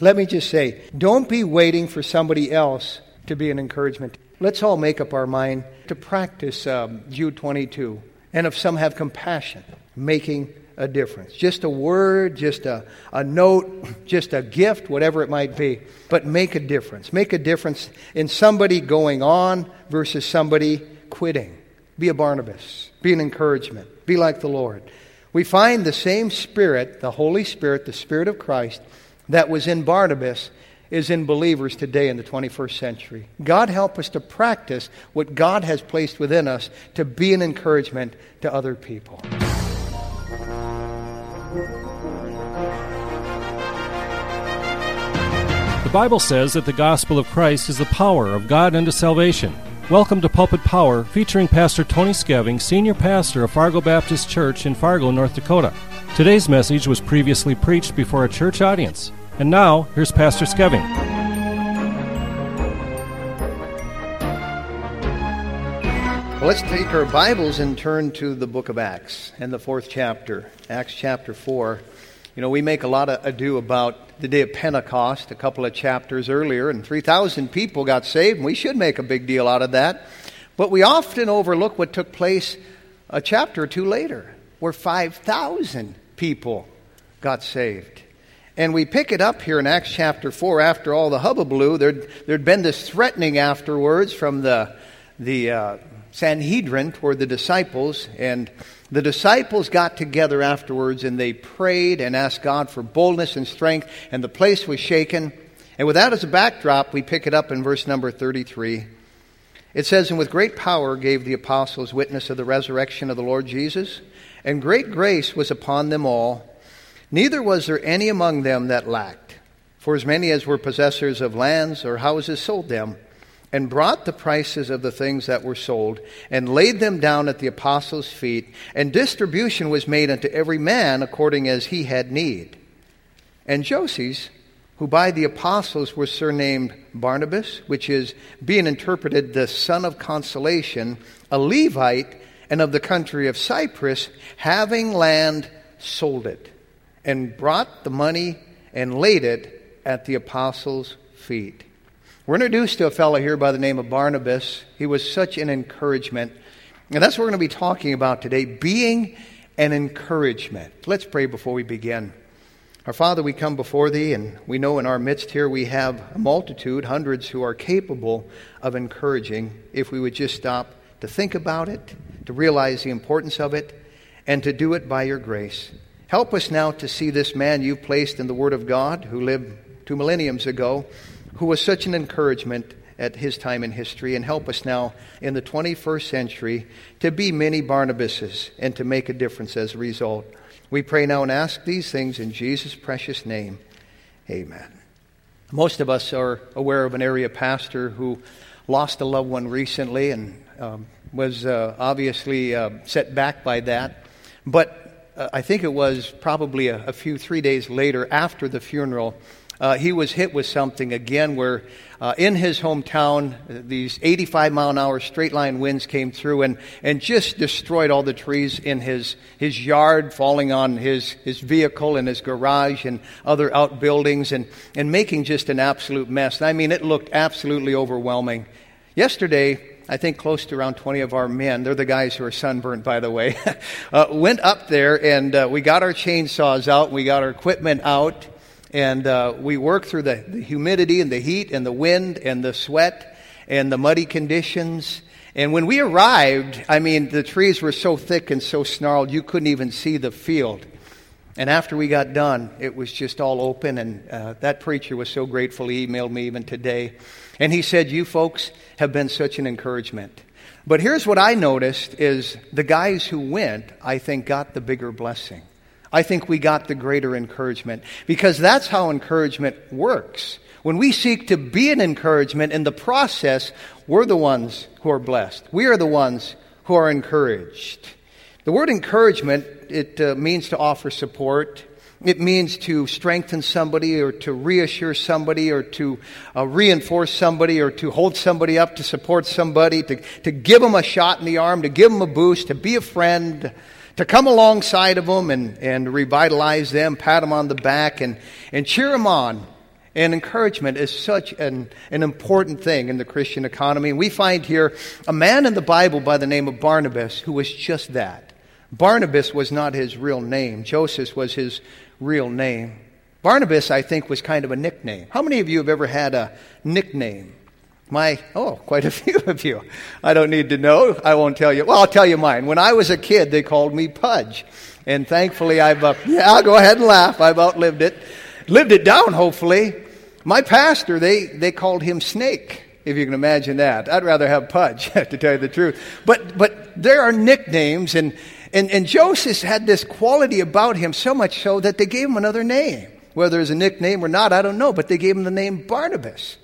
Let me just say don't be waiting for somebody else to be an encouragement. Let's all make up our mind to practice um, Jude 22. And if some have compassion, making a difference. Just a word, just a, a note, just a gift, whatever it might be. But make a difference. Make a difference in somebody going on versus somebody quitting. Be a Barnabas. Be an encouragement. Be like the Lord. We find the same Spirit, the Holy Spirit, the Spirit of Christ, that was in Barnabas is in believers today in the 21st century. God help us to practice what God has placed within us to be an encouragement to other people. The Bible says that the gospel of Christ is the power of God unto salvation. Welcome to Pulpit Power, featuring Pastor Tony Skeving, Senior Pastor of Fargo Baptist Church in Fargo, North Dakota. Today's message was previously preached before a church audience. And now, here's Pastor Skeving. Let's take our Bibles and turn to the book of Acts and the fourth chapter, Acts chapter 4. You know, we make a lot of ado about the day of Pentecost a couple of chapters earlier, and 3,000 people got saved, and we should make a big deal out of that. But we often overlook what took place a chapter or two later, where 5,000 people got saved. And we pick it up here in Acts chapter 4 after all the hubbubaloo. There'd, there'd been this threatening afterwards from the, the uh, Sanhedrin toward the disciples, and the disciples got together afterwards and they prayed and asked God for boldness and strength, and the place was shaken. And with that as a backdrop, we pick it up in verse number 33. It says, And with great power gave the apostles witness of the resurrection of the Lord Jesus, and great grace was upon them all. Neither was there any among them that lacked. For as many as were possessors of lands or houses sold them and brought the prices of the things that were sold, and laid them down at the apostles' feet, and distribution was made unto every man according as he had need. And Joses, who by the apostles was surnamed Barnabas, which is being interpreted the son of consolation, a Levite, and of the country of Cyprus, having land, sold it, and brought the money and laid it at the apostles' feet. We're introduced to a fellow here by the name of Barnabas. He was such an encouragement. And that's what we're going to be talking about today being an encouragement. Let's pray before we begin. Our Father, we come before Thee, and we know in our midst here we have a multitude, hundreds who are capable of encouraging if we would just stop to think about it, to realize the importance of it, and to do it by Your grace. Help us now to see this man you've placed in the Word of God who lived two millenniums ago who was such an encouragement at his time in history and help us now in the 21st century to be many Barnabases and to make a difference as a result. We pray now and ask these things in Jesus' precious name. Amen. Most of us are aware of an area pastor who lost a loved one recently and um, was uh, obviously uh, set back by that. But uh, I think it was probably a, a few, three days later after the funeral uh, he was hit with something again where uh, in his hometown, these 85 mile an hour straight line winds came through and, and just destroyed all the trees in his, his yard, falling on his, his vehicle and his garage and other outbuildings and, and making just an absolute mess. I mean, it looked absolutely overwhelming. Yesterday, I think close to around 20 of our men, they're the guys who are sunburnt, by the way, uh, went up there and uh, we got our chainsaws out, we got our equipment out, and uh, we worked through the, the humidity and the heat and the wind and the sweat and the muddy conditions. And when we arrived, I mean, the trees were so thick and so snarled, you couldn't even see the field. And after we got done, it was just all open. And uh, that preacher was so grateful. He emailed me even today. And he said, You folks have been such an encouragement. But here's what I noticed is the guys who went, I think, got the bigger blessing. I think we got the greater encouragement because that's how encouragement works. When we seek to be an encouragement in the process, we're the ones who are blessed. We are the ones who are encouraged. The word encouragement, it uh, means to offer support. It means to strengthen somebody or to reassure somebody or to uh, reinforce somebody or to hold somebody up, to support somebody, to, to give them a shot in the arm, to give them a boost, to be a friend, to come alongside of them and, and revitalize them, pat them on the back, and, and cheer them on, And encouragement is such an, an important thing in the Christian economy. And we find here a man in the Bible by the name of Barnabas who was just that. Barnabas was not his real name, Joseph was his real name. Barnabas, I think, was kind of a nickname. How many of you have ever had a nickname? My, oh, quite a few of you. I don't need to know. I won't tell you. Well, I'll tell you mine. When I was a kid, they called me Pudge. And thankfully, I've, uh, yeah, I'll go ahead and laugh. I've outlived it. Lived it down, hopefully. My pastor, they, they called him Snake, if you can imagine that. I'd rather have Pudge, to tell you the truth. But, but there are nicknames, and, and, and Joseph had this quality about him so much so that they gave him another name. Whether it's a nickname or not, I don't know, but they gave him the name Barnabas.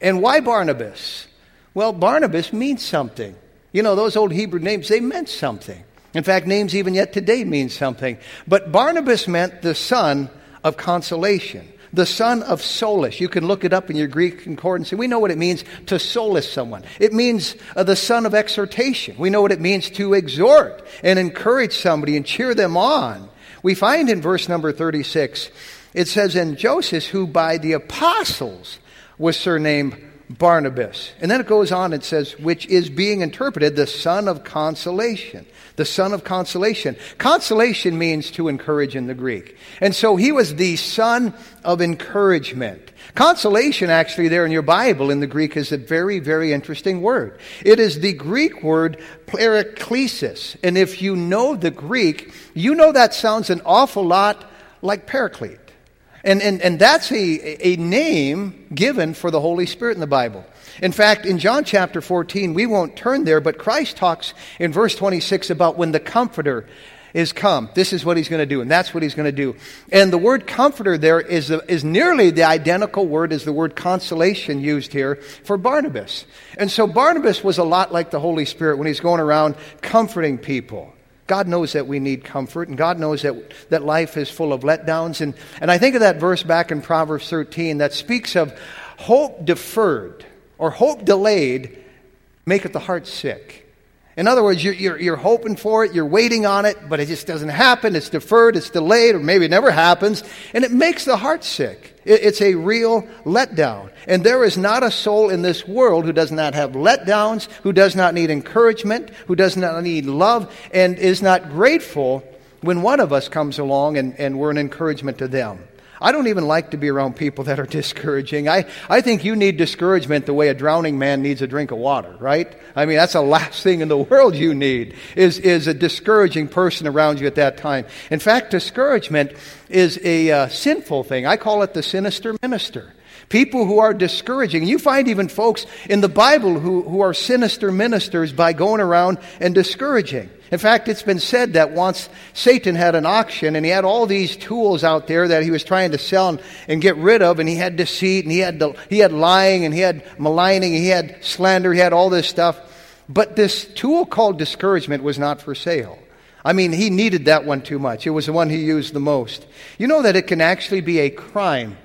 And why Barnabas? Well, Barnabas means something. You know, those old Hebrew names, they meant something. In fact, names even yet today mean something. But Barnabas meant the son of consolation, the son of solace. You can look it up in your Greek concordance, we know what it means to solace someone. It means uh, the son of exhortation. We know what it means to exhort and encourage somebody and cheer them on. We find in verse number 36 it says, And Joseph, who by the apostles was surnamed Barnabas. And then it goes on, it says, which is being interpreted the son of consolation. The son of consolation. Consolation means to encourage in the Greek. And so he was the son of encouragement. Consolation, actually, there in your Bible in the Greek is a very, very interesting word. It is the Greek word paraklesis. And if you know the Greek, you know that sounds an awful lot like paraclete. And, and, and that's a, a name given for the Holy Spirit in the Bible. In fact, in John chapter 14, we won't turn there, but Christ talks in verse 26 about when the Comforter is come. This is what he's going to do, and that's what he's going to do. And the word comforter there is, is nearly the identical word as the word consolation used here for Barnabas. And so Barnabas was a lot like the Holy Spirit when he's going around comforting people. God knows that we need comfort, and God knows that, that life is full of letdowns. And, and I think of that verse back in Proverbs 13 that speaks of hope deferred or hope delayed maketh the heart sick. In other words, you're, you're, you're, hoping for it, you're waiting on it, but it just doesn't happen. It's deferred, it's delayed, or maybe it never happens, and it makes the heart sick. It, it's a real letdown. And there is not a soul in this world who does not have letdowns, who does not need encouragement, who does not need love, and is not grateful when one of us comes along and, and we're an encouragement to them. I don't even like to be around people that are discouraging. I, I think you need discouragement the way a drowning man needs a drink of water, right? I mean, that's the last thing in the world you need is, is a discouraging person around you at that time. In fact, discouragement is a uh, sinful thing. I call it the sinister minister. People who are discouraging. You find even folks in the Bible who, who are sinister ministers by going around and discouraging. In fact, it's been said that once Satan had an auction and he had all these tools out there that he was trying to sell and, and get rid of, and he had deceit and he had, he had lying and he had maligning he had slander, he had all this stuff. But this tool called discouragement was not for sale. I mean, he needed that one too much. It was the one he used the most. You know that it can actually be a crime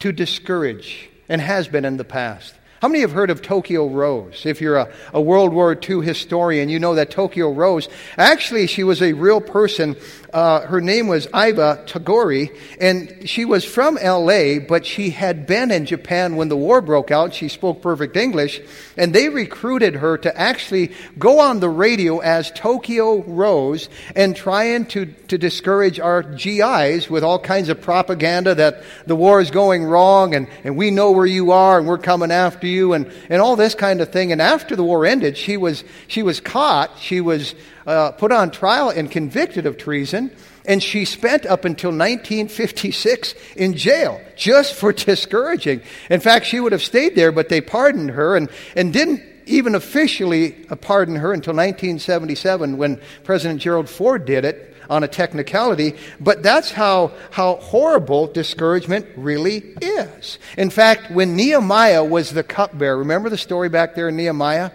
to discourage and has been in the past. How many have heard of Tokyo Rose? If you're a, a, World War II historian, you know that Tokyo Rose, actually, she was a real person. Uh, her name was Iva Toguri, and she was from LA, but she had been in Japan when the war broke out. She spoke perfect English, and they recruited her to actually go on the radio as Tokyo Rose and trying to, to discourage our GIs with all kinds of propaganda that the war is going wrong and, and we know where you are and we're coming after you and, and all this kind of thing. And after the war ended, she was, she was caught. She was uh, put on trial and convicted of treason. And she spent up until 1956 in jail just for discouraging. In fact, she would have stayed there, but they pardoned her and, and didn't even officially pardon her until 1977 when President Gerald Ford did it on a technicality, but that's how, how horrible discouragement really is. In fact, when Nehemiah was the cupbearer, remember the story back there in Nehemiah?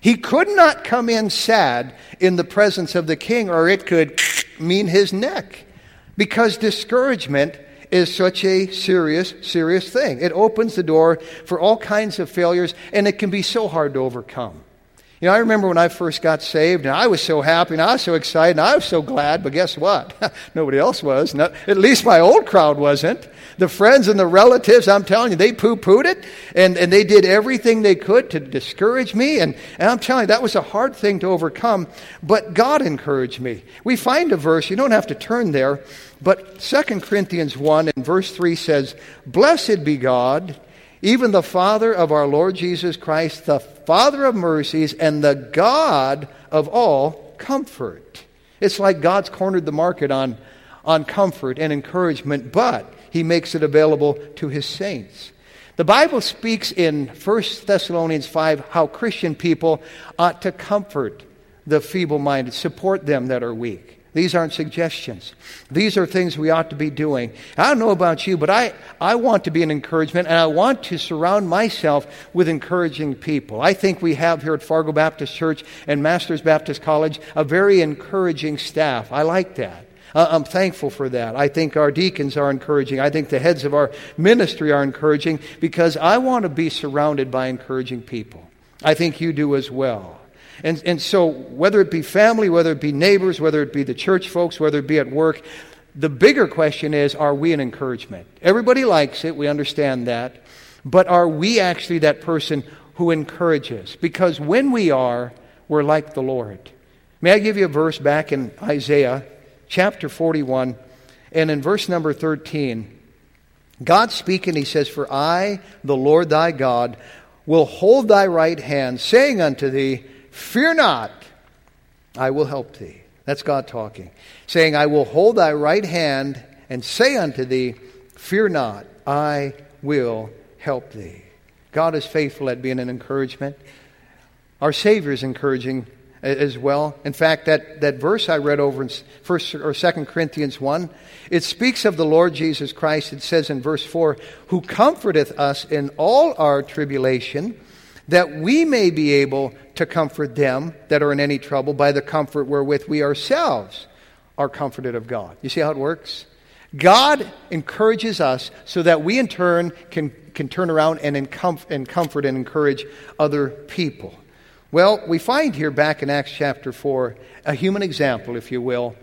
He could not come in sad in the presence of the king, or it could mean his neck. Because discouragement is such a serious, serious thing. It opens the door for all kinds of failures, and it can be so hard to overcome. You know, I remember when I first got saved, and I was so happy, and I was so excited, and I was so glad, but guess what? Nobody else was. Not, at least my old crowd wasn't. The friends and the relatives, I'm telling you, they poo pooed it, and, and they did everything they could to discourage me. And, and I'm telling you, that was a hard thing to overcome, but God encouraged me. We find a verse, you don't have to turn there, but 2 Corinthians 1 and verse 3 says, Blessed be God even the Father of our Lord Jesus Christ, the Father of mercies, and the God of all comfort. It's like God's cornered the market on, on comfort and encouragement, but He makes it available to His saints. The Bible speaks in 1 Thessalonians 5 how Christian people ought to comfort the feeble minded, support them that are weak. These aren't suggestions. These are things we ought to be doing. I don't know about you, but I, I want to be an encouragement and I want to surround myself with encouraging people. I think we have here at Fargo Baptist Church and Masters Baptist College a very encouraging staff. I like that. I'm thankful for that. I think our deacons are encouraging. I think the heads of our ministry are encouraging because I want to be surrounded by encouraging people. I think you do as well. And, and so, whether it be family, whether it be neighbors, whether it be the church folks, whether it be at work, the bigger question is are we an encouragement? Everybody likes it, we understand that. But are we actually that person who encourages? Because when we are, we're like the Lord. May I give you a verse back in Isaiah chapter 41 and in verse number 13? God speaking, he says, For I, the Lord thy God, will hold thy right hand, saying unto thee, Fear not, I will help thee. That's God talking. Saying, I will hold thy right hand and say unto thee, Fear not, I will help thee. God is faithful at being an encouragement. Our Savior is encouraging as well. In fact, that, that verse I read over in First or Second Corinthians 1, it speaks of the Lord Jesus Christ. It says in verse 4, who comforteth us in all our tribulation that we may be able to comfort them that are in any trouble by the comfort wherewith we ourselves are comforted of God. You see how it works? God encourages us so that we in turn can, can turn around and, and comfort and encourage other people. Well, we find here back in Acts chapter 4 a human example, if you will,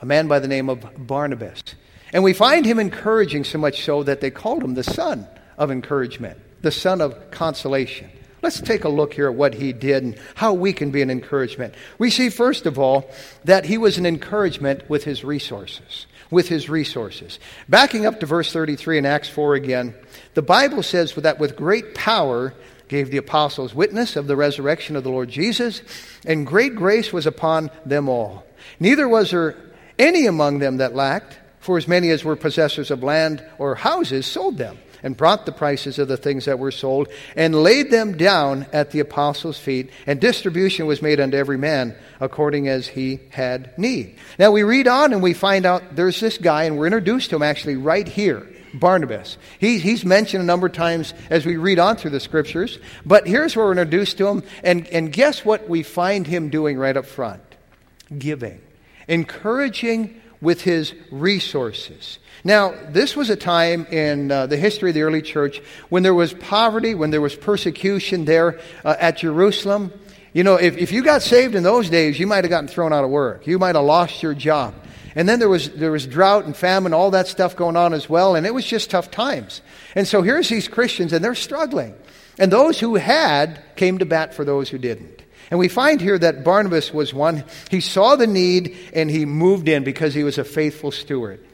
a man by the name of Barnabas. And we find him encouraging so much so that they called him the son of encouragement, the son of consolation. Let's take a look here at what he did and how we can be an encouragement. We see, first of all, that he was an encouragement with his resources. With his resources. Backing up to verse 33 in Acts 4 again, the Bible says that with great power gave the apostles witness of the resurrection of the Lord Jesus, and great grace was upon them all. Neither was there any among them that lacked, for as many as were possessors of land or houses sold them and brought the prices of the things that were sold and laid them down at the apostles' feet, and distribution was made unto every man according as he had need. Now we read on and we find out there's this guy, and we're introduced to him actually right here. Barnabas. He, he's mentioned a number of times as we read on through the scriptures, but here's where we're introduced to him, and, and guess what we find him doing right up front? Giving, encouraging with his resources. Now, this was a time in uh, the history of the early church when there was poverty, when there was persecution there uh, at Jerusalem. You know, if, if you got saved in those days, you might have gotten thrown out of work. You might have lost your job. And then there was, there was drought and famine, all that stuff going on as well, and it was just tough times. And so here's these Christians, and they're struggling. And those who had came to bat for those who didn't. And we find here that Barnabas was one. He saw the need and he moved in because he was a faithful steward.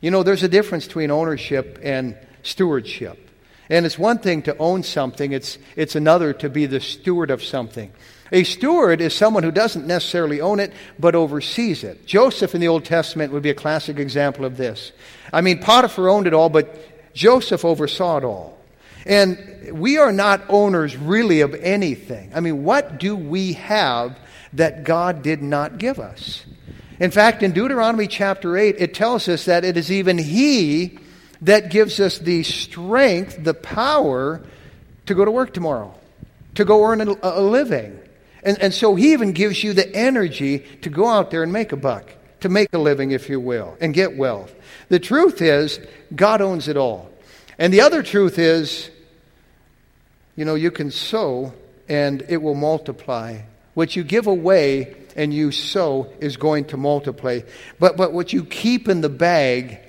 You know, there's a difference between ownership and stewardship. And it's one thing to own something, it's, it's another to be the steward of something. A steward is someone who doesn't necessarily own it, but oversees it. Joseph in the Old Testament would be a classic example of this. I mean, Potiphar owned it all, but Joseph oversaw it all. And we are not owners really of anything. I mean, what do we have that God did not give us? In fact, in Deuteronomy chapter 8, it tells us that it is even He that gives us the strength, the power to go to work tomorrow, to go earn a, a living. And, and so He even gives you the energy to go out there and make a buck, to make a living, if you will, and get wealth. The truth is, God owns it all. And the other truth is, you know, you can sow and it will multiply. What you give away and you sow is going to multiply. But, but what you keep in the bag,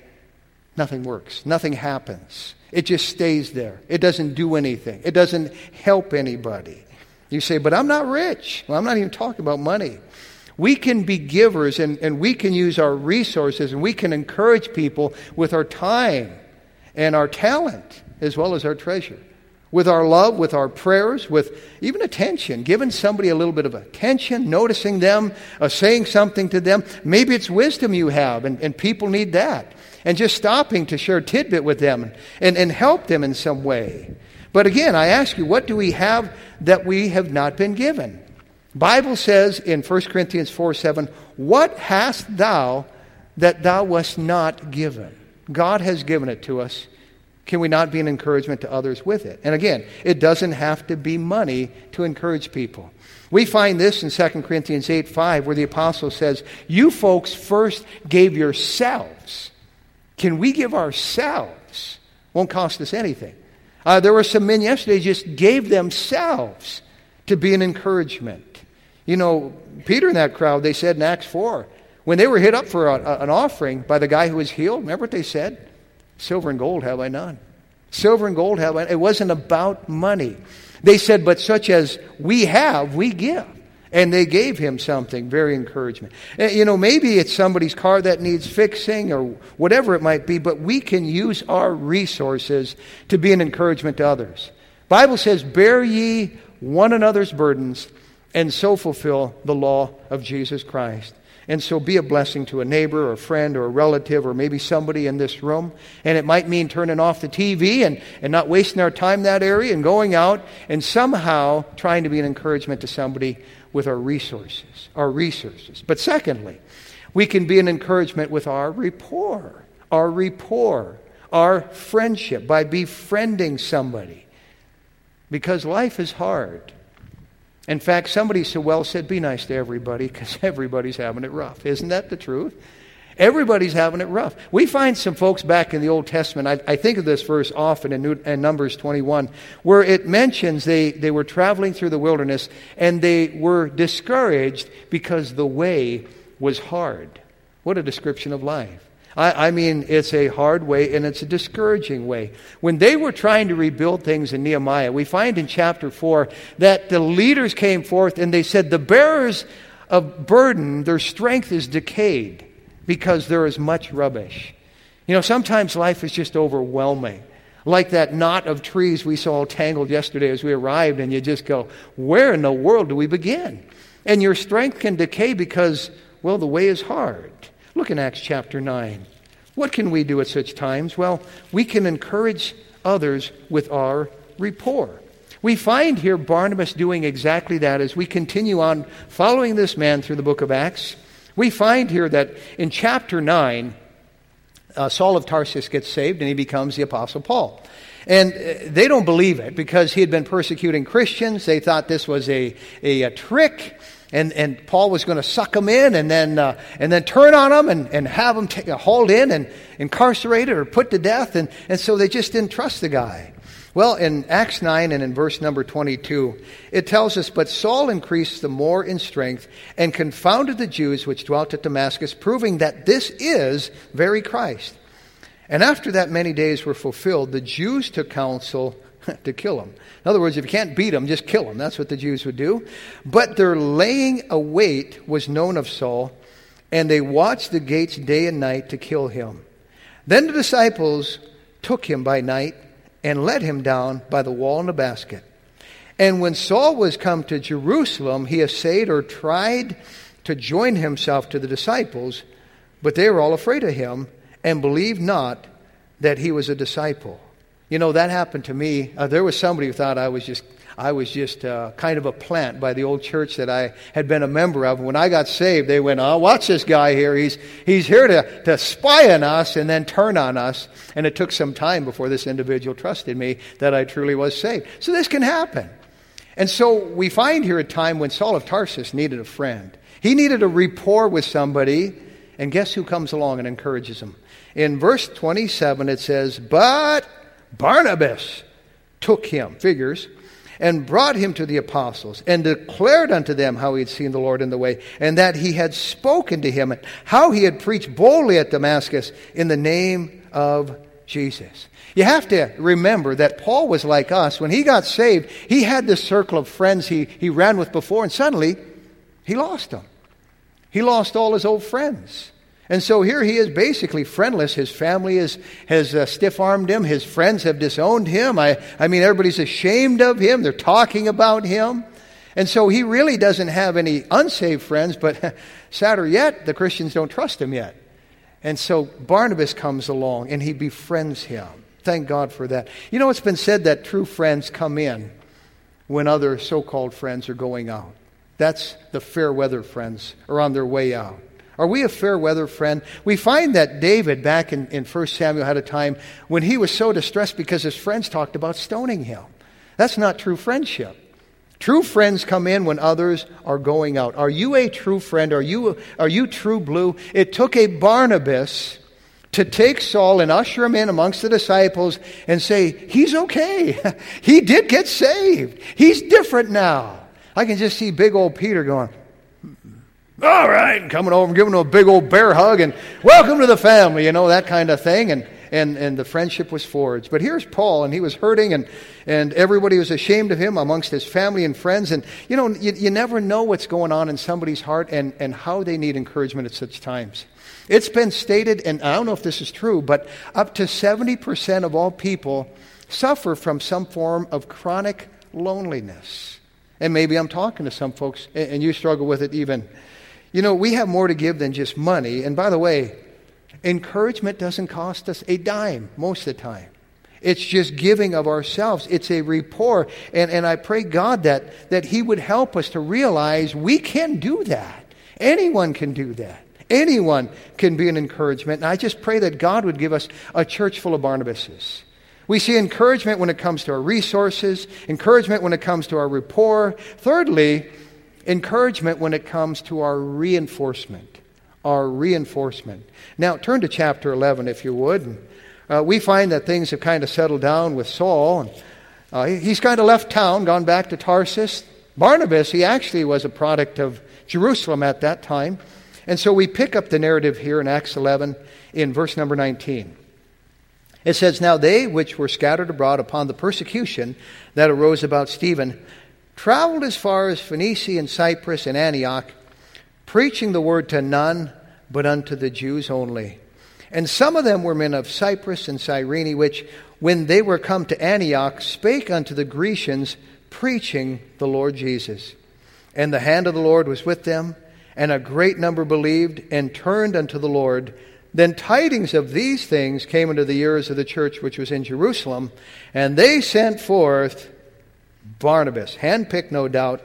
nothing works. Nothing happens. It just stays there. It doesn't do anything. It doesn't help anybody. You say, but I'm not rich. Well, I'm not even talking about money. We can be givers and, and we can use our resources and we can encourage people with our time and our talent as well as our treasure. With our love, with our prayers, with even attention, giving somebody a little bit of attention, noticing them, uh, saying something to them. Maybe it's wisdom you have, and, and people need that. And just stopping to share a tidbit with them and, and help them in some way. But again, I ask you, what do we have that we have not been given? Bible says in 1 Corinthians 4 7, What hast thou that thou wast not given? God has given it to us. Can we not be an encouragement to others with it? And again, it doesn't have to be money to encourage people. We find this in 2 Corinthians 8 5, where the apostle says, You folks first gave yourselves. Can we give ourselves? Won't cost us anything. Uh, there were some men yesterday just gave themselves to be an encouragement. You know, Peter and that crowd, they said in Acts 4, when they were hit up for a, a, an offering by the guy who was healed, remember what they said? Silver and gold have I none. Silver and gold have I. It wasn't about money. They said, but such as we have, we give. And they gave him something, very encouragement. Eh, you know, maybe it's somebody's car that needs fixing or whatever it might be, but we can use our resources to be an encouragement to others. Bible says, bear ye one another's burdens and so fulfill the law of Jesus Christ. And so be a blessing to a neighbor or a friend or a relative or maybe somebody in this room. And it might mean turning off the TV and, and not wasting our time that area and going out and somehow trying to be an encouragement to somebody with our resources, our resources. But secondly, we can be an encouragement with our rapport, our rapport, our friendship by befriending somebody. Because life is hard. In fact, somebody so well said, be nice to everybody because everybody's having it rough. Isn't that the truth? Everybody's having it rough. We find some folks back in the Old Testament, I, I think of this verse often in, New, in, Numbers 21, where it mentions they, they were traveling through the wilderness and they were discouraged because the way was hard. What a description of life. I, I, mean, it's a hard way and it's a discouraging way. When they were trying to rebuild things in Nehemiah, we find in chapter 4 that the leaders came forth and they said, The bearers of burden, their strength is decayed because there is much rubbish. You know, sometimes life is just overwhelming. Like that knot of trees we saw tangled yesterday as we arrived, and you just go, Where in the world do we begin? And your strength can decay because, well, the way is hard. Look in Acts chapter 9. What can we do at such times? Well, we can encourage others with our rapport. We find here Barnabas doing exactly that as we continue on following this man through the book of Acts. We find here that in chapter 9, uh, Saul of Tarsus gets saved and he becomes the Apostle Paul. And uh, they don't believe it because he had been persecuting Christians. They thought this was a, a, a trick and, and Paul was going to suck them in and then, uh, and then turn on them and, and have them t- hauled in and incarcerated or put to death. And, and so they just didn't trust the guy. Well, in Acts 9 and in verse number 22, it tells us, But Saul increased the more in strength and confounded the Jews which dwelt at Damascus, proving that this is very Christ. And after that many days were fulfilled, the Jews took counsel to kill him. In other words, if you can't beat him, just kill him. That's what the Jews would do. But their laying a wait was known of Saul, and they watched the gates day and night to kill him. Then the disciples took him by night and let him down by the wall in a basket. And when Saul was come to Jerusalem, he essayed or tried to join himself to the disciples, but they were all afraid of him and believed not that he was a disciple. You know, that happened to me. Uh, there was somebody who thought I was just, I was just uh, kind of a plant by the old church that I had been a member of. When I got saved, they went, oh, watch this guy here. He's, he's here to, to spy on us and then turn on us. And it took some time before this individual trusted me that I truly was saved. So this can happen. And so we find here a time when Saul of Tarsus needed a friend. He needed a rapport with somebody. And guess who comes along and encourages him? In verse 27, it says, But Barnabas took him, figures, and brought him to the apostles, and declared unto them how he had seen the Lord in the way, and that he had spoken to him, and how he had preached boldly at Damascus in the name of Jesus. You have to remember that Paul was like us. When he got saved, he had this circle of friends he, he ran with before, and suddenly he lost them. He lost all his old friends. And so here he is basically friendless. His family is, has uh, stiff armed him. His friends have disowned him. I, I mean, everybody's ashamed of him. They're talking about him. And so he really doesn't have any unsaved friends, but sadder yet, the Christians don't trust him yet. And so Barnabas comes along and he befriends him. Thank God for that. You know, it's been said that true friends come in when other so called friends are going out. That's the fair weather friends are on their way out. Are we a fair weather friend? We find that David, back in, in 1 Samuel, had a time when he was so distressed because his friends talked about stoning him. That's not true friendship. True friends come in when others are going out. Are you a true friend? Are you, are you true blue? It took a Barnabas to take Saul and usher him in amongst the disciples and say, He's okay. he did get saved. He's different now. I can just see big old Peter going, all right, and coming over and giving him a big old bear hug and welcome to the family, you know, that kind of thing. And, and, and the friendship was forged. But here's Paul, and he was hurting, and, and everybody was ashamed of him amongst his family and friends. And, you know, you, you never know what's going on in somebody's heart and, and how they need encouragement at such times. It's been stated, and I don't know if this is true, but up to 70% of all people suffer from some form of chronic loneliness. And maybe I'm talking to some folks, and you struggle with it even. You know, we have more to give than just money. And by the way, encouragement doesn't cost us a dime most of the time. It's just giving of ourselves. It's a rapport. And, and I pray God that, that He would help us to realize we can do that. Anyone can do that. Anyone can be an encouragement. And I just pray that God would give us a church full of Barnabases. We see encouragement when it comes to our resources, encouragement when it comes to our rapport. Thirdly, encouragement when it comes to our reinforcement. Our reinforcement. Now, turn to chapter 11, if you would. Uh, we find that things have kind of settled down with Saul. And, uh, he's kind of left town, gone back to Tarsus. Barnabas, he actually was a product of Jerusalem at that time. And so we pick up the narrative here in Acts 11 in verse number 19. It says, Now they which were scattered abroad upon the persecution that arose about Stephen traveled as far as Phoenicia and Cyprus and Antioch, preaching the word to none but unto the Jews only. And some of them were men of Cyprus and Cyrene, which, when they were come to Antioch, spake unto the Grecians, preaching the Lord Jesus. And the hand of the Lord was with them, and a great number believed and turned unto the Lord. Then tidings of these things came into the ears of the church which was in Jerusalem, and they sent forth Barnabas, handpicked no doubt,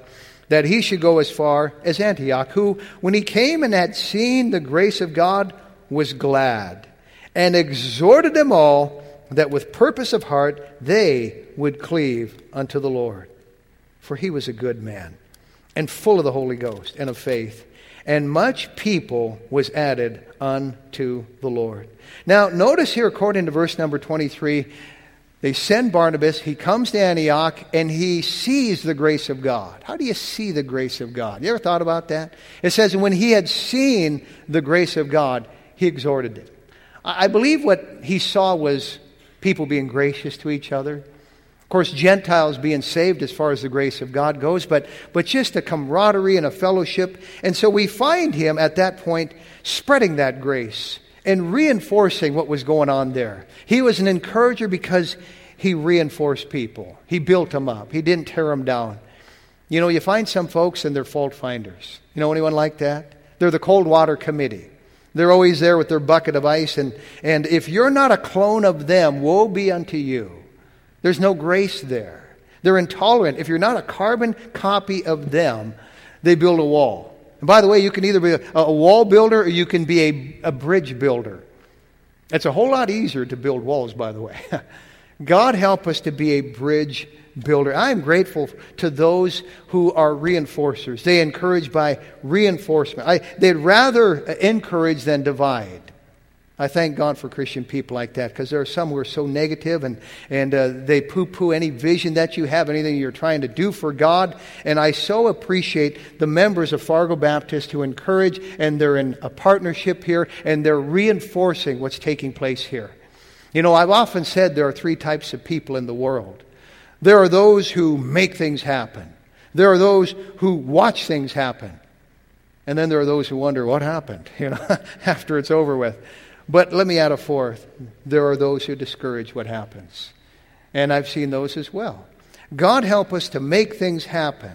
that he should go as far as Antioch, who, when he came and had seen the grace of God, was glad, and exhorted them all that with purpose of heart they would cleave unto the Lord. For he was a good man, and full of the Holy Ghost and of faith, and much people was added unto the Lord. Now, notice here, according to verse number 23, they send Barnabas. He comes to Antioch and he sees the grace of God. How do you see the grace of God? You ever thought about that? It says, when he had seen the grace of God, he exhorted it. I believe what he saw was people being gracious to each other. Of course, Gentiles being saved as far as the grace of God goes, but, but just a camaraderie and a fellowship. And so we find him at that point spreading that grace and reinforcing what was going on there. He was an encourager because he reinforced people. He built them up. He didn't tear them down. You know, you find some folks and they're fault finders. You know anyone like that? They're the cold water committee. They're always there with their bucket of ice, and, and if you're not a clone of them, woe be unto you. There's no grace there. They're intolerant. If you're not a carbon copy of them, they build a wall. And by the way, you can either be a, a wall builder or you can be a, a bridge builder. It's a whole lot easier to build walls, by the way. God help us to be a bridge builder. I am grateful to those who are reinforcers. They encourage by reinforcement. I, they'd rather encourage than divide. I thank God for Christian people like that because there are some who are so negative and, and uh, they poo poo any vision that you have, anything you're trying to do for God. And I so appreciate the members of Fargo Baptist who encourage and they're in a partnership here and they're reinforcing what's taking place here. You know, I've often said there are three types of people in the world there are those who make things happen, there are those who watch things happen, and then there are those who wonder what happened, you know, after it's over with. But let me add a fourth. There are those who discourage what happens. And I've seen those as well. God help us to make things happen.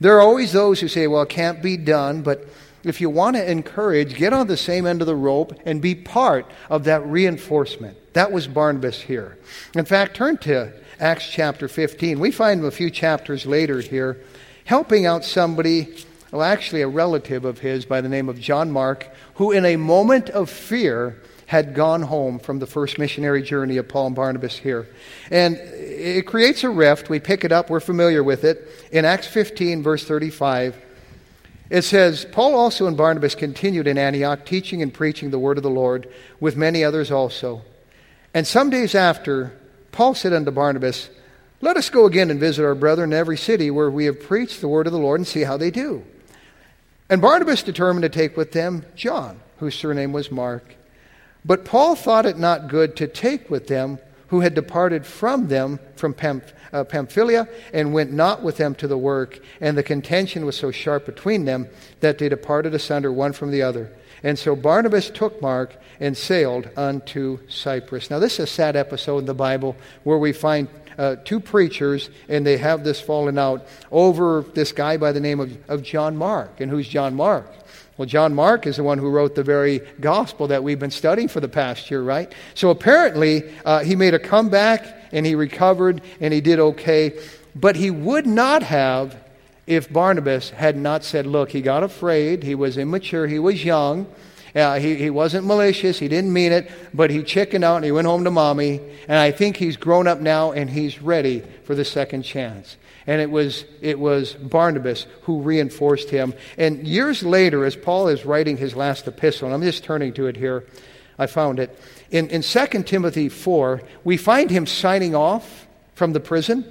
There are always those who say, well, it can't be done, but if you want to encourage, get on the same end of the rope and be part of that reinforcement. That was Barnabas here. In fact, turn to Acts chapter 15. We find him a few chapters later here, helping out somebody, well, actually a relative of his by the name of John Mark, who, in a moment of fear, had gone home from the first missionary journey of Paul and Barnabas here. And it creates a rift. We pick it up, we're familiar with it. In Acts 15, verse 35, it says, Paul also and Barnabas continued in Antioch, teaching and preaching the word of the Lord, with many others also. And some days after, Paul said unto Barnabas, Let us go again and visit our brethren in every city where we have preached the word of the Lord and see how they do. And Barnabas determined to take with them John, whose surname was Mark. But Paul thought it not good to take with them who had departed from them from Pamph- uh, Pamphylia and went not with them to the work. And the contention was so sharp between them that they departed asunder one from the other. And so Barnabas took Mark and sailed unto Cyprus. Now, this is a sad episode in the Bible where we find uh, two preachers, and they have this falling out over this guy by the name of, of John Mark. And who's John Mark? Well, John Mark is the one who wrote the very gospel that we've been studying for the past year, right? So apparently, uh, he made a comeback and he recovered and he did okay. But he would not have if Barnabas had not said, Look, he got afraid, he was immature, he was young. Uh, he, he wasn't malicious. He didn't mean it, but he chickened out and he went home to mommy. And I think he's grown up now and he's ready for the second chance. And it was, it was Barnabas who reinforced him. And years later, as Paul is writing his last epistle, and I'm just turning to it here, I found it. In, in 2 Timothy 4, we find him signing off from the prison.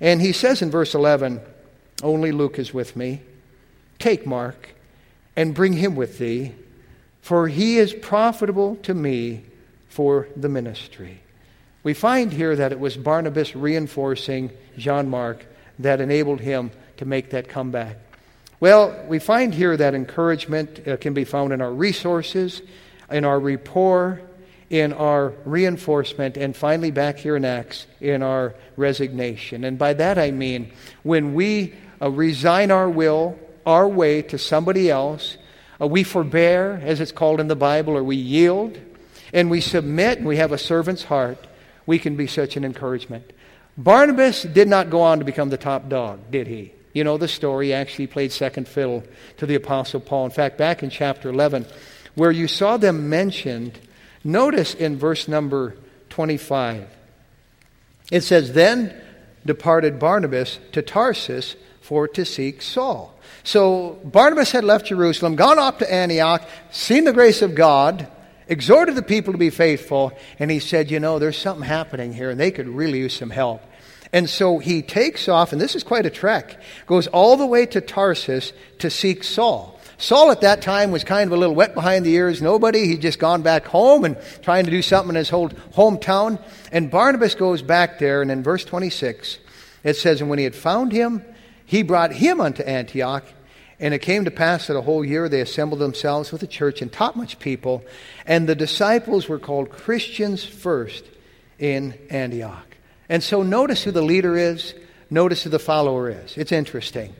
And he says in verse 11, Only Luke is with me. Take Mark and bring him with thee for he is profitable to me for the ministry. We find here that it was Barnabas reinforcing John Mark that enabled him to make that comeback. Well, we find here that encouragement uh, can be found in our resources, in our rapport, in our reinforcement, and finally back here in Acts, in our resignation. And by that I mean when we uh, resign our will, our way to somebody else, Uh, we forbear, as it's called in the Bible, or we yield, and we submit, and we have a servant's heart, we can be such an encouragement. Barnabas did not go on to become the top dog, did he? You know the story. He actually played second fiddle to the Apostle Paul. In fact, back in chapter 11, where you saw them mentioned, notice in verse number 25, it says, Then departed Barnabas to Tarsus for to seek Saul. So Barnabas had left Jerusalem, gone up to Antioch, seen the grace of God, exhorted the people to be faithful, and he said, You know, there's something happening here, and they could really use some help. And so he takes off, and this is quite a trek, goes all the way to Tarsus to seek Saul. Saul at that time was kind of a little wet behind the ears. Nobody. He'd just gone back home and trying to do something in his whole hometown. And Barnabas goes back there, and in verse 26, it says, And when he had found him, he brought him unto Antioch. And it came to pass that a whole year they assembled themselves with the church and taught much people. And the disciples were called Christians first in Antioch. And so notice who the leader is, notice who the follower is. It's interesting.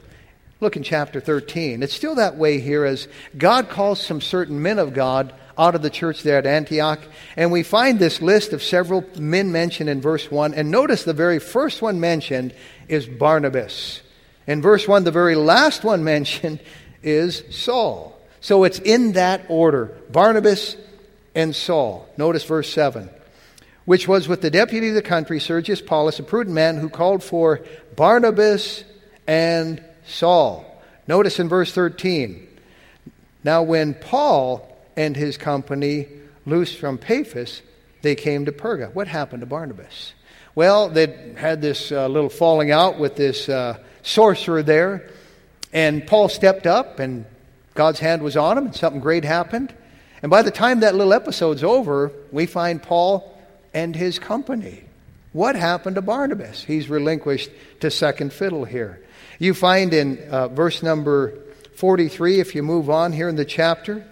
Look in chapter 13. It's still that way here as God calls some certain men of God out of the church there at Antioch. And we find this list of several men mentioned in verse 1. And notice the very first one mentioned is Barnabas. In verse 1, the very last one mentioned is Saul. So it's in that order Barnabas and Saul. Notice verse 7 which was with the deputy of the country, Sergius Paulus, a prudent man who called for Barnabas and Saul. Notice in verse 13. Now, when Paul and his company loosed from Paphos, they came to Perga. What happened to Barnabas? Well, they'd had this uh, little falling out with this uh, sorcerer there, and Paul stepped up, and God's hand was on him, and something great happened. And by the time that little episode's over, we find Paul and his company. What happened to Barnabas? He's relinquished to second fiddle here. You find in uh, verse number 43, if you move on here in the chapter,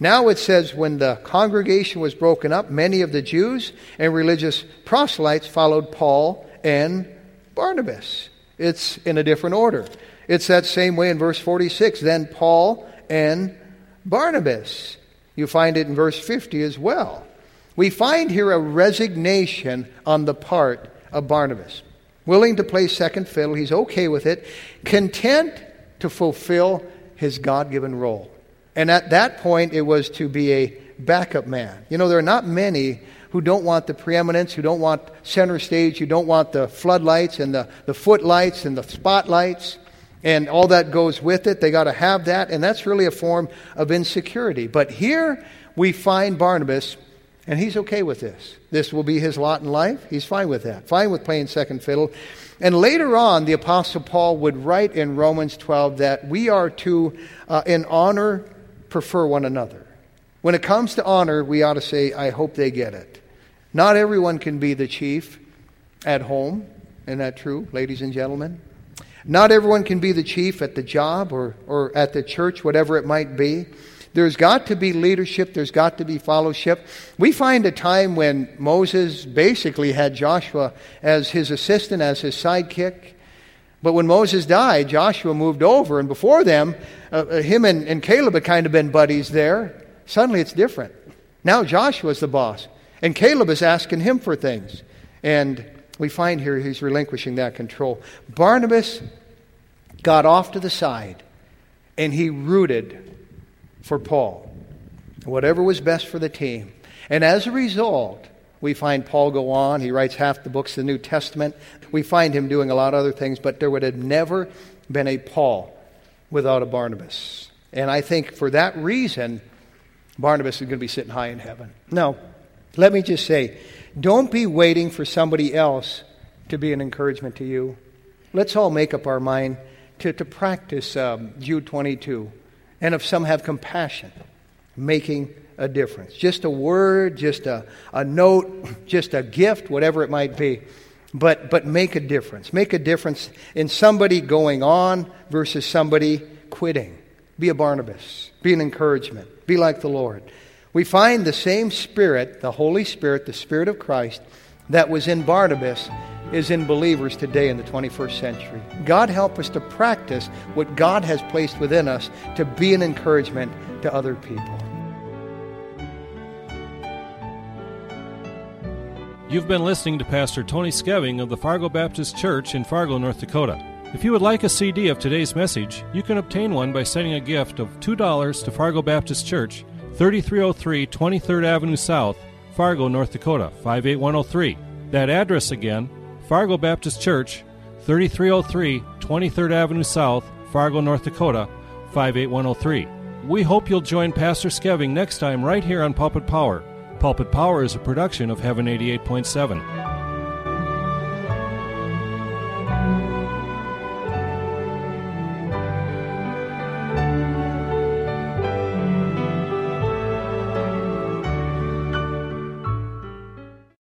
now it says, when the congregation was broken up, many of the Jews and religious proselytes followed Paul and Barnabas. It's in a different order. It's that same way in verse 46. Then Paul and Barnabas. You find it in verse 50 as well. We find here a resignation on the part of Barnabas. Willing to play second fiddle, he's okay with it, content to fulfill his God given role. And at that point, it was to be a backup man. You know, there are not many who don't want the preeminence, who don't want center stage, who don't want the floodlights and the, the footlights and the spotlights and all that goes with it. They got to have that, and that's really a form of insecurity. But here we find Barnabas, and he's okay with this. This will be his lot in life. He's fine with that, fine with playing second fiddle. And later on, the Apostle Paul would write in Romans 12 that we are to, uh, in honor, prefer one another. When it comes to honor, we ought to say, I hope they get it. Not everyone can be the chief at home. Isn't that true, ladies and gentlemen? Not everyone can be the chief at the job or, or at the church, whatever it might be. There's got to be leadership, there's got to be fellowship. We find a time when Moses basically had Joshua as his assistant, as his sidekick. But when Moses died, Joshua moved over, and before them, uh, uh him and, and Caleb had kind of been buddies there. Suddenly it's different. Now Joshua's the boss, and Caleb is asking him for things. And we find here he's relinquishing that control. Barnabas got off to the side and he rooted for Paul, whatever was best for the team. And as a result, we find Paul go on. He writes half the books of the New Testament. We find him doing a lot of other things, but there would have never been a Paul without a Barnabas. And I think for that reason, Barnabas is going to be sitting high in heaven. Now, let me just say, don't be waiting for somebody else to be an encouragement to you. Let's all make up our mind to, to practice um, Jude 22. And if some have compassion, making a difference. Just a word, just a, a note, just a gift, whatever it might be. But, but make a difference. Make a difference in somebody going on versus somebody quitting. Be a Barnabas. Be an encouragement. Be like the Lord we find the same Spirit, the Holy Spirit, the Spirit of Christ, that was in Barnabas is in believers today in the 21st century. God help us to practice what God has placed within us to be an encouragement to other people. You've been listening to Pastor Tony Skeving of the Fargo Baptist Church in Fargo, North Dakota. If you would like a CD of today's message, you can obtain one by sending a gift of $2 to Fargo Baptist Church 3303 23rd Avenue South, Fargo, North Dakota 58103. That address again, Fargo Baptist Church, 3303 23rd Avenue South, Fargo, North Dakota 58103. We hope you'll join Pastor Skeving next time right here on Pulpit Power. Pulpit Power is a production of Heaven 88.7.